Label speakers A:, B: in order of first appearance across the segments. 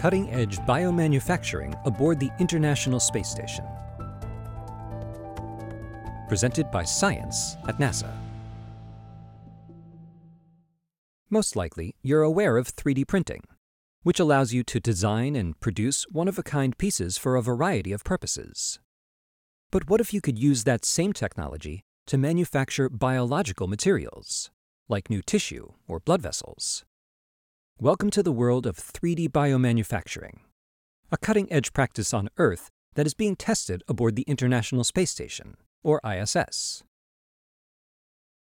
A: cutting edge biomanufacturing aboard the International Space Station. Presented by Science at NASA. Most likely, you're aware of 3D printing, which allows you to design and produce one of a kind pieces for a variety of purposes. But what if you could use that same technology to manufacture biological materials, like new tissue or blood vessels? Welcome to the world of 3D biomanufacturing, a cutting edge practice on Earth that is being tested aboard the International Space Station, or ISS.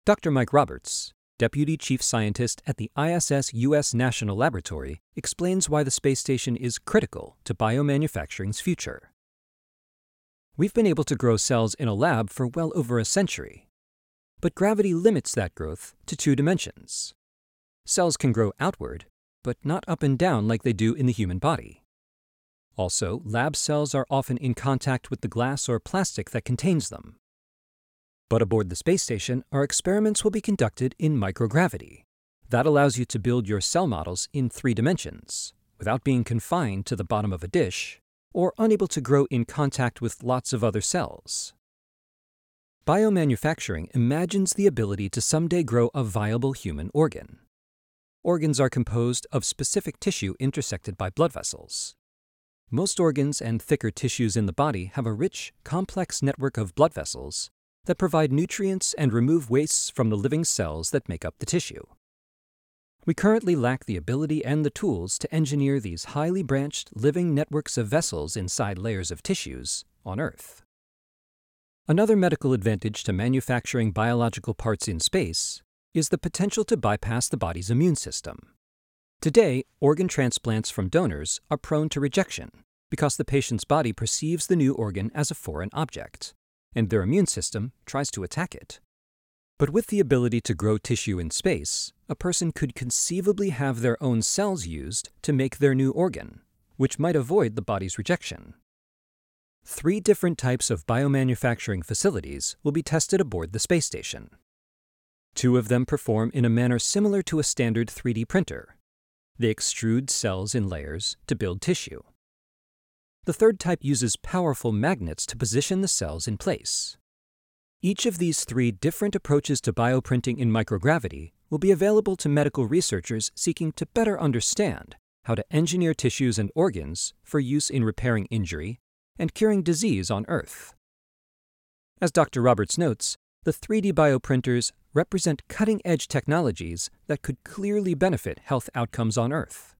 A: Dr. Mike Roberts, Deputy Chief Scientist at the ISS U.S. National Laboratory, explains why the space station is critical to biomanufacturing's future. We've been able to grow cells in a lab for well over a century, but gravity limits that growth to two dimensions. Cells can grow outward, but not up and down like they do in the human body. Also, lab cells are often in contact with the glass or plastic that contains them. But aboard the space station, our experiments will be conducted in microgravity. That allows you to build your cell models in three dimensions, without being confined to the bottom of a dish, or unable to grow in contact with lots of other cells. Biomanufacturing imagines the ability to someday grow a viable human organ. Organs are composed of specific tissue intersected by blood vessels. Most organs and thicker tissues in the body have a rich, complex network of blood vessels that provide nutrients and remove wastes from the living cells that make up the tissue. We currently lack the ability and the tools to engineer these highly branched living networks of vessels inside layers of tissues on Earth. Another medical advantage to manufacturing biological parts in space is the potential to bypass the body's immune system. Today, organ transplants from donors are prone to rejection because the patient's body perceives the new organ as a foreign object and their immune system tries to attack it. But with the ability to grow tissue in space, a person could conceivably have their own cells used to make their new organ, which might avoid the body's rejection. Three different types of biomanufacturing facilities will be tested aboard the space station. Two of them perform in a manner similar to a standard 3D printer. They extrude cells in layers to build tissue. The third type uses powerful magnets to position the cells in place. Each of these three different approaches to bioprinting in microgravity will be available to medical researchers seeking to better understand how to engineer tissues and organs for use in repairing injury and curing disease on Earth. As Dr. Roberts notes, the 3D bioprinters represent cutting edge technologies that could clearly benefit health outcomes on Earth.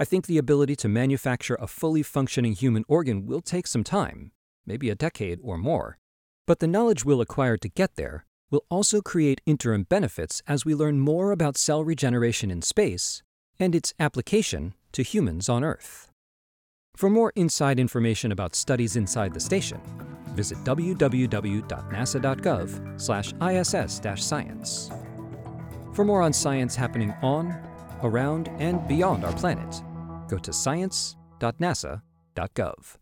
A: I think the ability to manufacture a fully functioning human organ will take some time, maybe a decade or more, but the knowledge we'll acquire to get there will also create interim benefits as we learn more about cell regeneration in space and its application to humans on Earth. For more inside information about studies inside the station, visit www.nasa.gov/iss-science. For more on science happening on, around, and beyond our planet, go to science.nasa.gov.